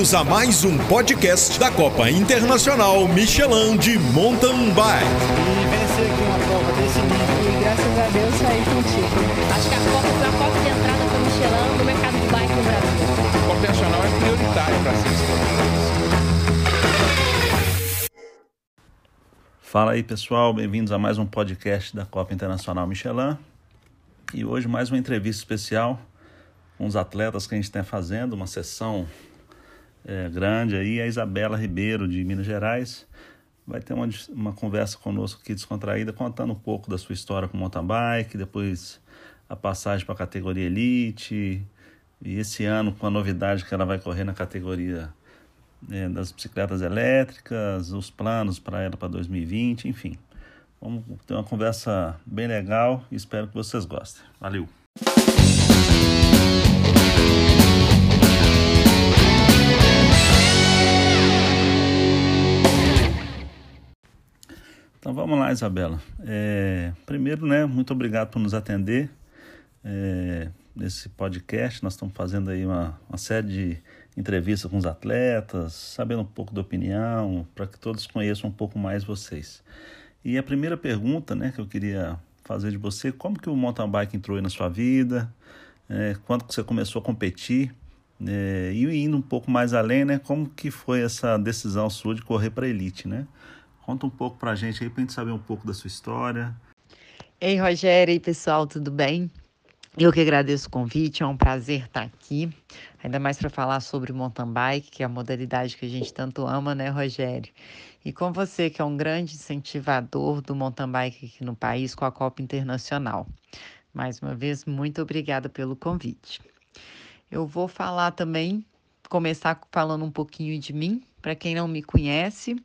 Bem-vindos a mais um podcast da Copa Internacional Michelin de Mountain Bike. E vencer aqui uma prova desse nível. E graças a Deus saí contigo. Acho que a Copa foi a porta de entrada para o Michelin no mercado de bike no Brasil. A Copa Internacional é prioritária para ser Fala aí pessoal, bem-vindos a mais um podcast da Copa Internacional Michelin. E hoje mais uma entrevista especial com os atletas que a gente está fazendo, uma sessão é, grande aí. A Isabela Ribeiro, de Minas Gerais, vai ter uma, uma conversa conosco aqui descontraída, contando um pouco da sua história com mountain bike, depois a passagem para a categoria Elite, e esse ano com a novidade que ela vai correr na categoria é, das bicicletas elétricas, os planos para ela para 2020, enfim. Vamos ter uma conversa bem legal e espero que vocês gostem. Valeu! Então vamos lá, Isabela. É, primeiro, né, muito obrigado por nos atender é, nesse podcast. Nós estamos fazendo aí uma, uma série de entrevistas com os atletas, sabendo um pouco da opinião, para que todos conheçam um pouco mais vocês. E a primeira pergunta, né, que eu queria fazer de você, como que o mountain bike entrou aí na sua vida? É, quando que você começou a competir? É, e indo um pouco mais além, né, como que foi essa decisão sua de correr para elite, né? Conta um pouco para a gente aí, para a gente saber um pouco da sua história. Ei, Rogério, e pessoal, tudo bem? Eu que agradeço o convite, é um prazer estar aqui, ainda mais para falar sobre mountain bike, que é a modalidade que a gente tanto ama, né, Rogério? E com você, que é um grande incentivador do mountain bike aqui no país, com a Copa Internacional. Mais uma vez, muito obrigada pelo convite. Eu vou falar também, começar falando um pouquinho de mim, para quem não me conhece,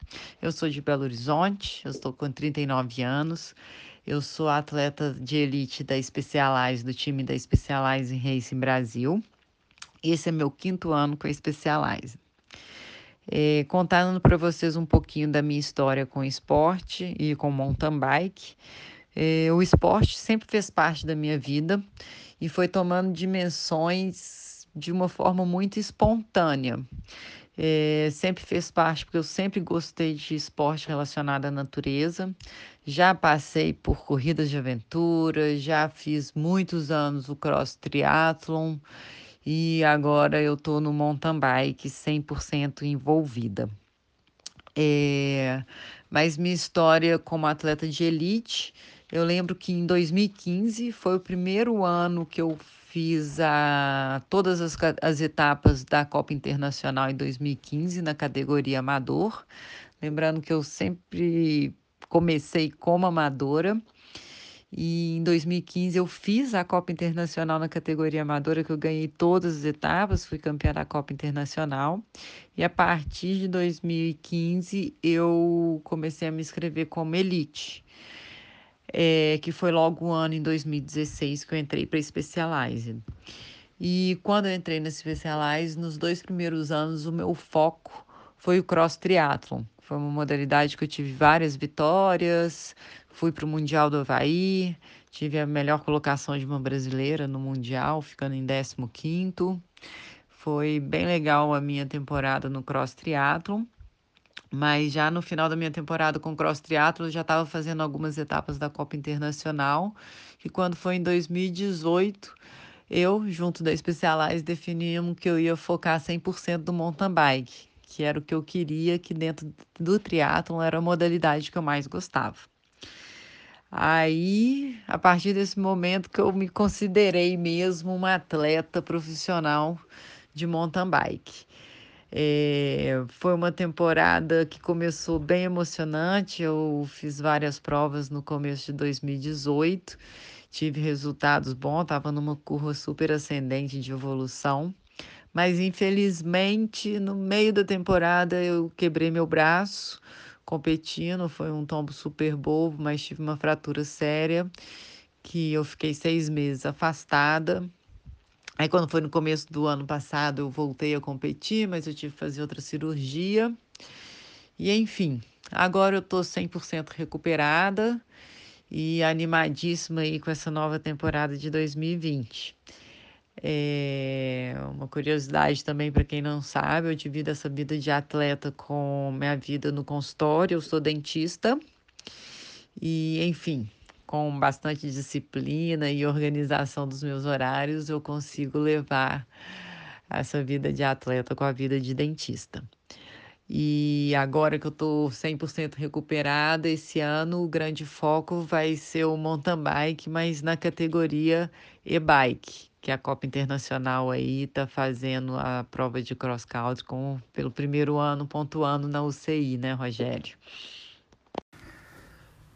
eu sou de Belo Horizonte, eu estou com 39 anos. Eu sou atleta de elite da Specialized, do time da Specialized Racing Brasil. Esse é meu quinto ano com a Specialized. É, contando para vocês um pouquinho da minha história com esporte e com mountain bike. É, o esporte sempre fez parte da minha vida e foi tomando dimensões de uma forma muito espontânea. É, sempre fez parte, porque eu sempre gostei de esporte relacionado à natureza. Já passei por corridas de aventura, já fiz muitos anos o cross triathlon e agora eu estou no mountain bike 100% envolvida. É, mas minha história como atleta de elite, eu lembro que em 2015 foi o primeiro ano que eu fiz a, todas as, as etapas da Copa Internacional em 2015 na categoria amador. Lembrando que eu sempre comecei como amadora. E em 2015 eu fiz a Copa Internacional na categoria amadora, que eu ganhei todas as etapas, fui campeã da Copa Internacional. E a partir de 2015 eu comecei a me inscrever como elite é, que foi logo o ano em 2016 que eu entrei para Specialized. E quando eu entrei na Specialized, nos dois primeiros anos, o meu foco foi o cross triathlon. Foi uma modalidade que eu tive várias vitórias, fui para o Mundial do Havaí, tive a melhor colocação de uma brasileira no Mundial, ficando em 15º. Foi bem legal a minha temporada no cross triathlon. Mas já no final da minha temporada com cross triatlo, já estava fazendo algumas etapas da Copa Internacional. E quando foi em 2018, eu, junto da Specialized, definimos que eu ia focar 100% do mountain bike, que era o que eu queria, que dentro do triatlon era a modalidade que eu mais gostava. Aí, a partir desse momento que eu me considerei mesmo uma atleta profissional de mountain bike. É, foi uma temporada que começou bem emocionante. Eu fiz várias provas no começo de 2018, tive resultados bons, estava numa curva super ascendente de evolução. Mas infelizmente, no meio da temporada, eu quebrei meu braço competindo. Foi um tombo super bobo, mas tive uma fratura séria que eu fiquei seis meses afastada. Aí, quando foi no começo do ano passado, eu voltei a competir, mas eu tive que fazer outra cirurgia. E, enfim, agora eu tô 100% recuperada e animadíssima aí com essa nova temporada de 2020. É uma curiosidade também para quem não sabe, eu divido essa vida de atleta com minha vida no consultório, eu sou dentista. E, enfim, com bastante disciplina e organização dos meus horários, eu consigo levar essa vida de atleta com a vida de dentista. E agora que eu tô 100% recuperada, esse ano o grande foco vai ser o mountain bike, mas na categoria e-bike, que a Copa Internacional aí tá fazendo a prova de cross country com pelo primeiro ano pontuando na UCI, né, Rogério?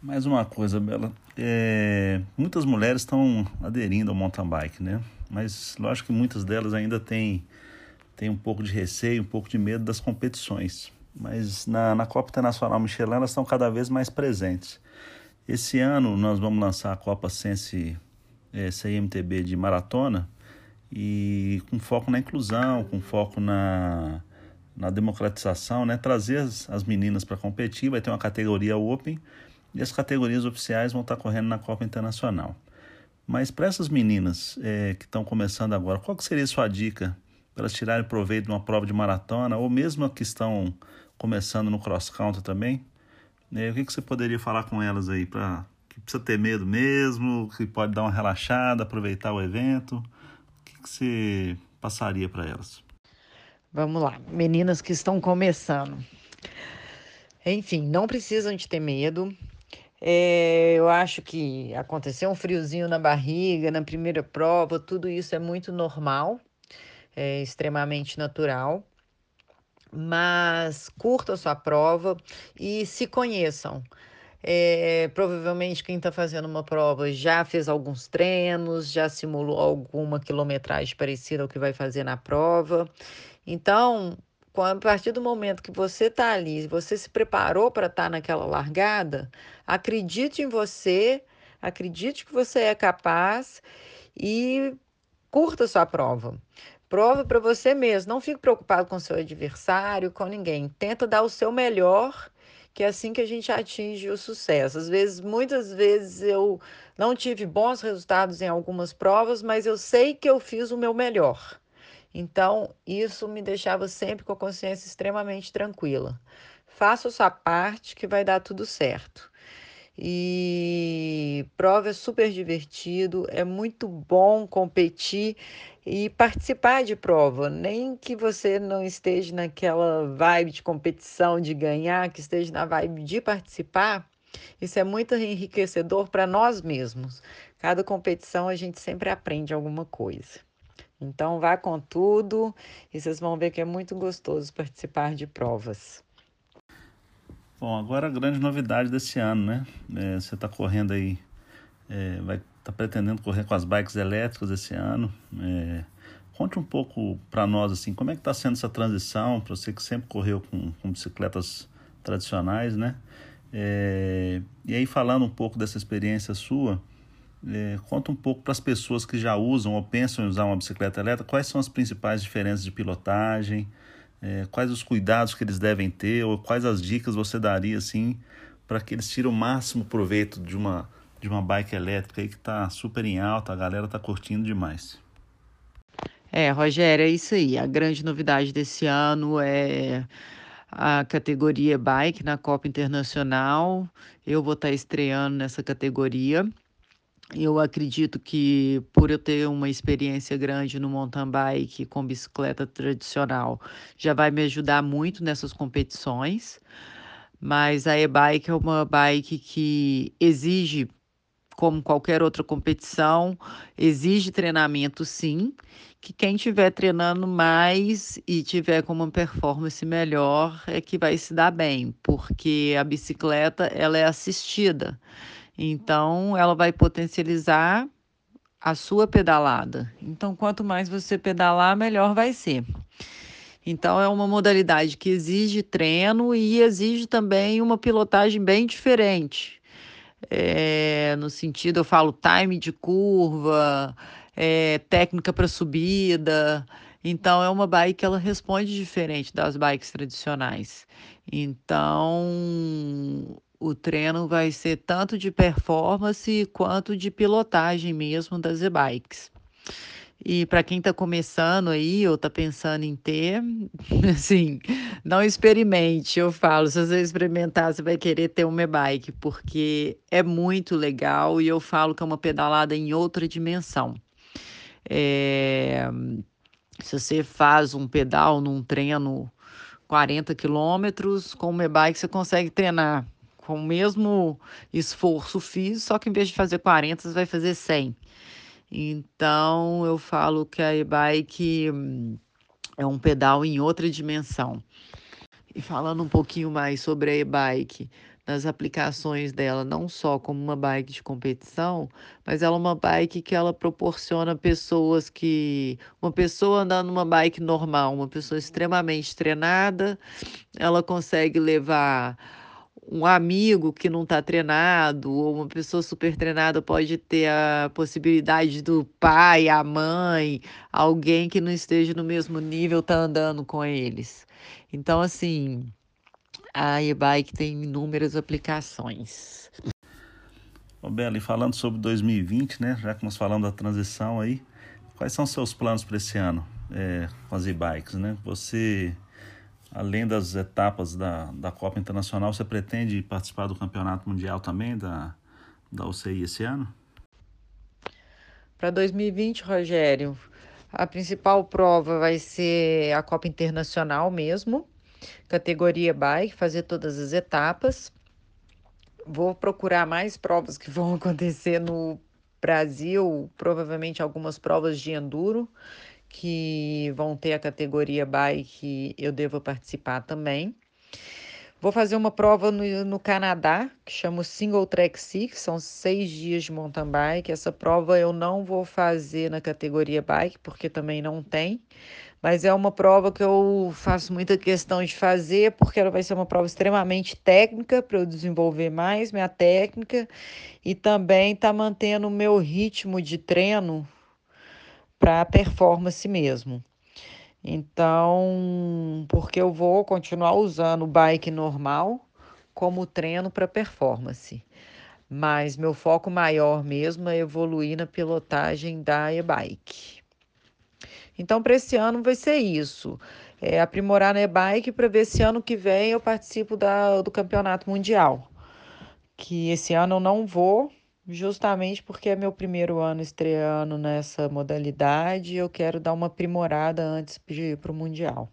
Mais uma coisa, Bela. É, muitas mulheres estão aderindo ao mountain bike, né? Mas lógico que muitas delas ainda têm, têm um pouco de receio, um pouco de medo das competições. Mas na, na Copa Internacional Michelin elas estão cada vez mais presentes. Esse ano nós vamos lançar a Copa Sense é, CMTB de maratona e com foco na inclusão, com foco na, na democratização, né? Trazer as, as meninas para competir, vai ter uma categoria Open e as categorias oficiais vão estar correndo na Copa Internacional. Mas para essas meninas é, que estão começando agora, qual seria a sua dica para elas tirarem proveito de uma prova de maratona ou mesmo que estão começando no cross country também? É, o que, que você poderia falar com elas aí para que precisa ter medo mesmo, que pode dar uma relaxada, aproveitar o evento? O que, que você passaria para elas? Vamos lá, meninas que estão começando. Enfim, não precisam de ter medo. É, eu acho que aconteceu um friozinho na barriga na primeira prova, tudo isso é muito normal, é extremamente natural. Mas curta a sua prova e se conheçam. É, provavelmente quem está fazendo uma prova já fez alguns treinos, já simulou alguma quilometragem parecida ao que vai fazer na prova. Então, a partir do momento que você está ali, você se preparou para estar tá naquela largada, acredite em você, acredite que você é capaz e curta sua prova. Prova para você mesmo, não fique preocupado com seu adversário, com ninguém. Tenta dar o seu melhor, que é assim que a gente atinge o sucesso. Às vezes, muitas vezes eu não tive bons resultados em algumas provas, mas eu sei que eu fiz o meu melhor. Então, isso me deixava sempre com a consciência extremamente tranquila. Faça a sua parte que vai dar tudo certo. E prova é super divertido, é muito bom competir e participar de prova, nem que você não esteja naquela vibe de competição, de ganhar, que esteja na vibe de participar. Isso é muito enriquecedor para nós mesmos. Cada competição a gente sempre aprende alguma coisa. Então, vá com tudo e vocês vão ver que é muito gostoso participar de provas. Bom, agora a grande novidade desse ano, né? É, você está correndo aí, é, vai tá pretendendo correr com as bikes elétricas esse ano. É, conte um pouco para nós assim, como é que está sendo essa transição para você que sempre correu com, com bicicletas tradicionais, né? É, e aí falando um pouco dessa experiência sua, é, conta um pouco para as pessoas que já usam ou pensam em usar uma bicicleta elétrica, quais são as principais diferenças de pilotagem, é, quais os cuidados que eles devem ter, ou quais as dicas você daria assim para que eles tirem o máximo proveito de uma, de uma bike elétrica aí que está super em alta, a galera está curtindo demais. É, Rogério, é isso aí. A grande novidade desse ano é a categoria bike na Copa Internacional. Eu vou estar tá estreando nessa categoria. Eu acredito que por eu ter uma experiência grande no mountain bike com bicicleta tradicional, já vai me ajudar muito nessas competições. Mas a e-bike é uma bike que exige, como qualquer outra competição, exige treinamento sim, que quem estiver treinando mais e tiver com uma performance melhor é que vai se dar bem, porque a bicicleta ela é assistida. Então, ela vai potencializar a sua pedalada. Então, quanto mais você pedalar, melhor vai ser. Então, é uma modalidade que exige treino e exige também uma pilotagem bem diferente. É, no sentido, eu falo time de curva, é, técnica para subida. Então, é uma bike que ela responde diferente das bikes tradicionais. Então, o treino vai ser tanto de performance quanto de pilotagem mesmo das e-bikes. E para quem está começando aí ou está pensando em ter, assim, não experimente. Eu falo, se você experimentar, você vai querer ter uma e-bike, porque é muito legal e eu falo que é uma pedalada em outra dimensão. É, se você faz um pedal num treino 40 quilômetros, com uma e-bike você consegue treinar com o mesmo esforço físico, só que em vez de fazer 40, você vai fazer 100. Então, eu falo que a e-bike hum, é um pedal em outra dimensão. E falando um pouquinho mais sobre a e-bike, nas aplicações dela, não só como uma bike de competição, mas ela é uma bike que ela proporciona pessoas que uma pessoa andando numa bike normal, uma pessoa extremamente treinada, ela consegue levar um amigo que não está treinado, ou uma pessoa super treinada pode ter a possibilidade do pai, a mãe, alguém que não esteja no mesmo nível tá andando com eles. Então, assim, a e-bike tem inúmeras aplicações. Ô Bela, e falando sobre 2020, né? Já que nós falamos da transição aí, quais são seus planos para esse ano é, com as e-bikes, né? Você além das etapas da, da Copa Internacional, você pretende participar do Campeonato Mundial também da, da UCI esse ano? Para 2020, Rogério, a principal prova vai ser a Copa Internacional mesmo, categoria bike, fazer todas as etapas. Vou procurar mais provas que vão acontecer no Brasil, provavelmente algumas provas de enduro que vão ter a categoria bike, eu devo participar também. Vou fazer uma prova no, no Canadá, que chama Single Track Six, são seis dias de mountain bike. Essa prova eu não vou fazer na categoria bike, porque também não tem. Mas é uma prova que eu faço muita questão de fazer, porque ela vai ser uma prova extremamente técnica, para eu desenvolver mais minha técnica e também tá mantendo o meu ritmo de treino para performance mesmo. Então, porque eu vou continuar usando o bike normal como treino para performance. Mas meu foco maior mesmo é evoluir na pilotagem da e-bike. Então, para esse ano vai ser isso. É aprimorar na e-bike para ver se ano que vem eu participo da, do campeonato mundial. Que esse ano eu não vou, justamente porque é meu primeiro ano estreando nessa modalidade, eu quero dar uma aprimorada antes de ir para o Mundial.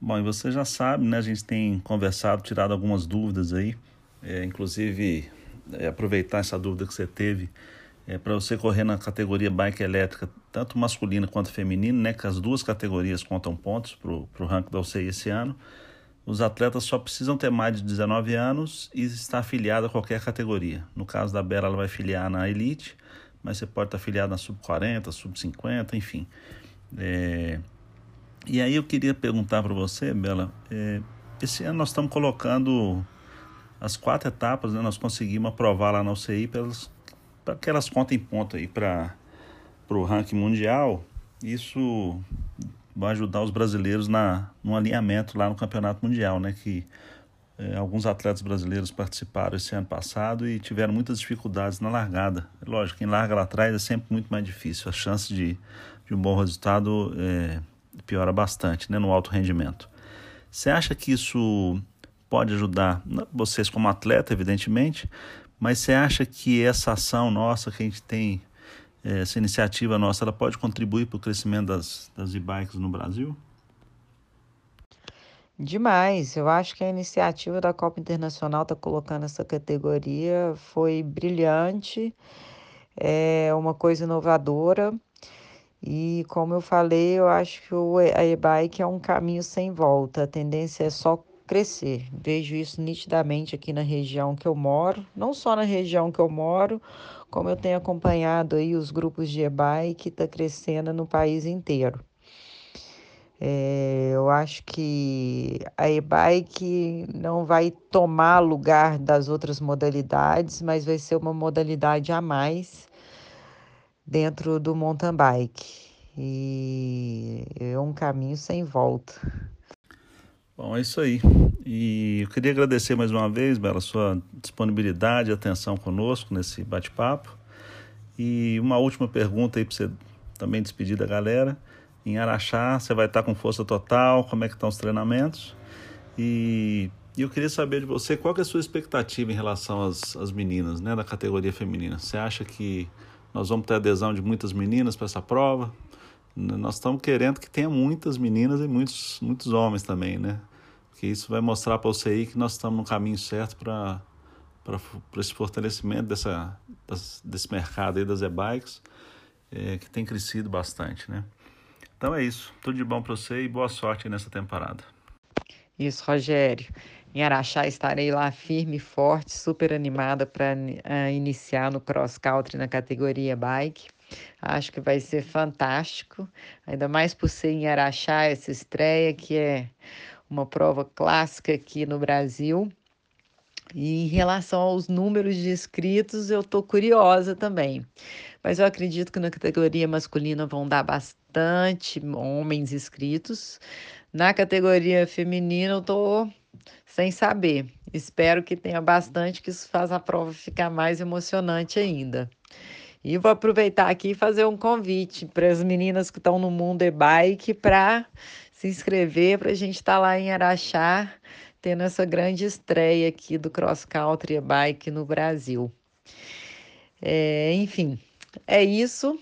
Bom, e você já sabe, né? A gente tem conversado, tirado algumas dúvidas aí, é, inclusive é, aproveitar essa dúvida que você teve é, para você correr na categoria bike elétrica, tanto masculina quanto feminina, né? Que as duas categorias contam pontos para o ranking da UCI esse ano os atletas só precisam ter mais de 19 anos e estar afiliado a qualquer categoria. No caso da Bela, ela vai filiar na Elite, mas você pode estar afiliado na Sub-40, Sub-50, enfim. É... E aí eu queria perguntar para você, Bela, é... esse ano nós estamos colocando as quatro etapas, né? nós conseguimos aprovar lá na UCI para que elas contem ponto aí para o ranking mundial. Isso vai ajudar os brasileiros na, no alinhamento lá no Campeonato Mundial, né? Que é, alguns atletas brasileiros participaram esse ano passado e tiveram muitas dificuldades na largada. Lógico, quem larga lá atrás é sempre muito mais difícil. A chance de, de um bom resultado é, piora bastante, né? No alto rendimento. Você acha que isso pode ajudar vocês como atleta, evidentemente, mas você acha que essa ação nossa que a gente tem essa iniciativa nossa ela pode contribuir para o crescimento das, das e-bikes no Brasil? Demais. Eu acho que a iniciativa da Copa Internacional está colocando essa categoria foi brilhante, é uma coisa inovadora. E como eu falei, eu acho que a e-bike é um caminho sem volta. A tendência é só crescer. Vejo isso nitidamente aqui na região que eu moro, não só na região que eu moro, como eu tenho acompanhado aí os grupos de e-bike que está crescendo no país inteiro. É, eu acho que a e-bike não vai tomar lugar das outras modalidades, mas vai ser uma modalidade a mais dentro do mountain bike. E é um caminho sem volta. Bom, é isso aí. E eu queria agradecer mais uma vez, Bela, sua disponibilidade e atenção conosco nesse bate-papo. E uma última pergunta aí para você também despedir da galera. Em Araxá, você vai estar com força total, como é que estão os treinamentos? E, e eu queria saber de você qual é a sua expectativa em relação às, às meninas, né, da categoria feminina. Você acha que nós vamos ter adesão de muitas meninas para essa prova? Nós estamos querendo que tenha muitas meninas e muitos, muitos homens também, né? Porque isso vai mostrar para você aí que nós estamos no caminho certo para esse fortalecimento dessa, desse mercado aí das e-bikes, é, que tem crescido bastante, né? Então é isso. Tudo de bom para você e boa sorte nessa temporada. Isso, Rogério. Em Araxá estarei lá firme e forte, super animada para ah, iniciar no cross country na categoria bike. Acho que vai ser fantástico, ainda mais por ser em Araxá essa estreia, que é uma prova clássica aqui no Brasil. E em relação aos números de inscritos, eu estou curiosa também. Mas eu acredito que na categoria masculina vão dar bastante homens inscritos. Na categoria feminina, eu estou sem saber. Espero que tenha bastante, que isso faz a prova ficar mais emocionante ainda. E vou aproveitar aqui e fazer um convite para as meninas que estão no mundo e-bike para se inscrever para a gente estar tá lá em Araxá tendo essa grande estreia aqui do cross country bike no Brasil. É, enfim, é isso.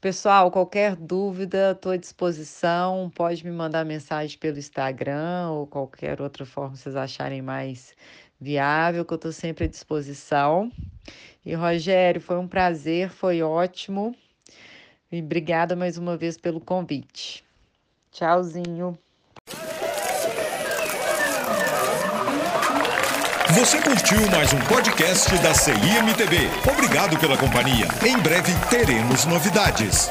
Pessoal, qualquer dúvida, estou à disposição. Pode me mandar mensagem pelo Instagram ou qualquer outra forma que vocês acharem mais viável, que eu estou sempre à disposição. E Rogério, foi um prazer, foi ótimo. E obrigada mais uma vez pelo convite. Tchauzinho. Você curtiu mais um podcast da CIMTB. Obrigado pela companhia. Em breve teremos novidades.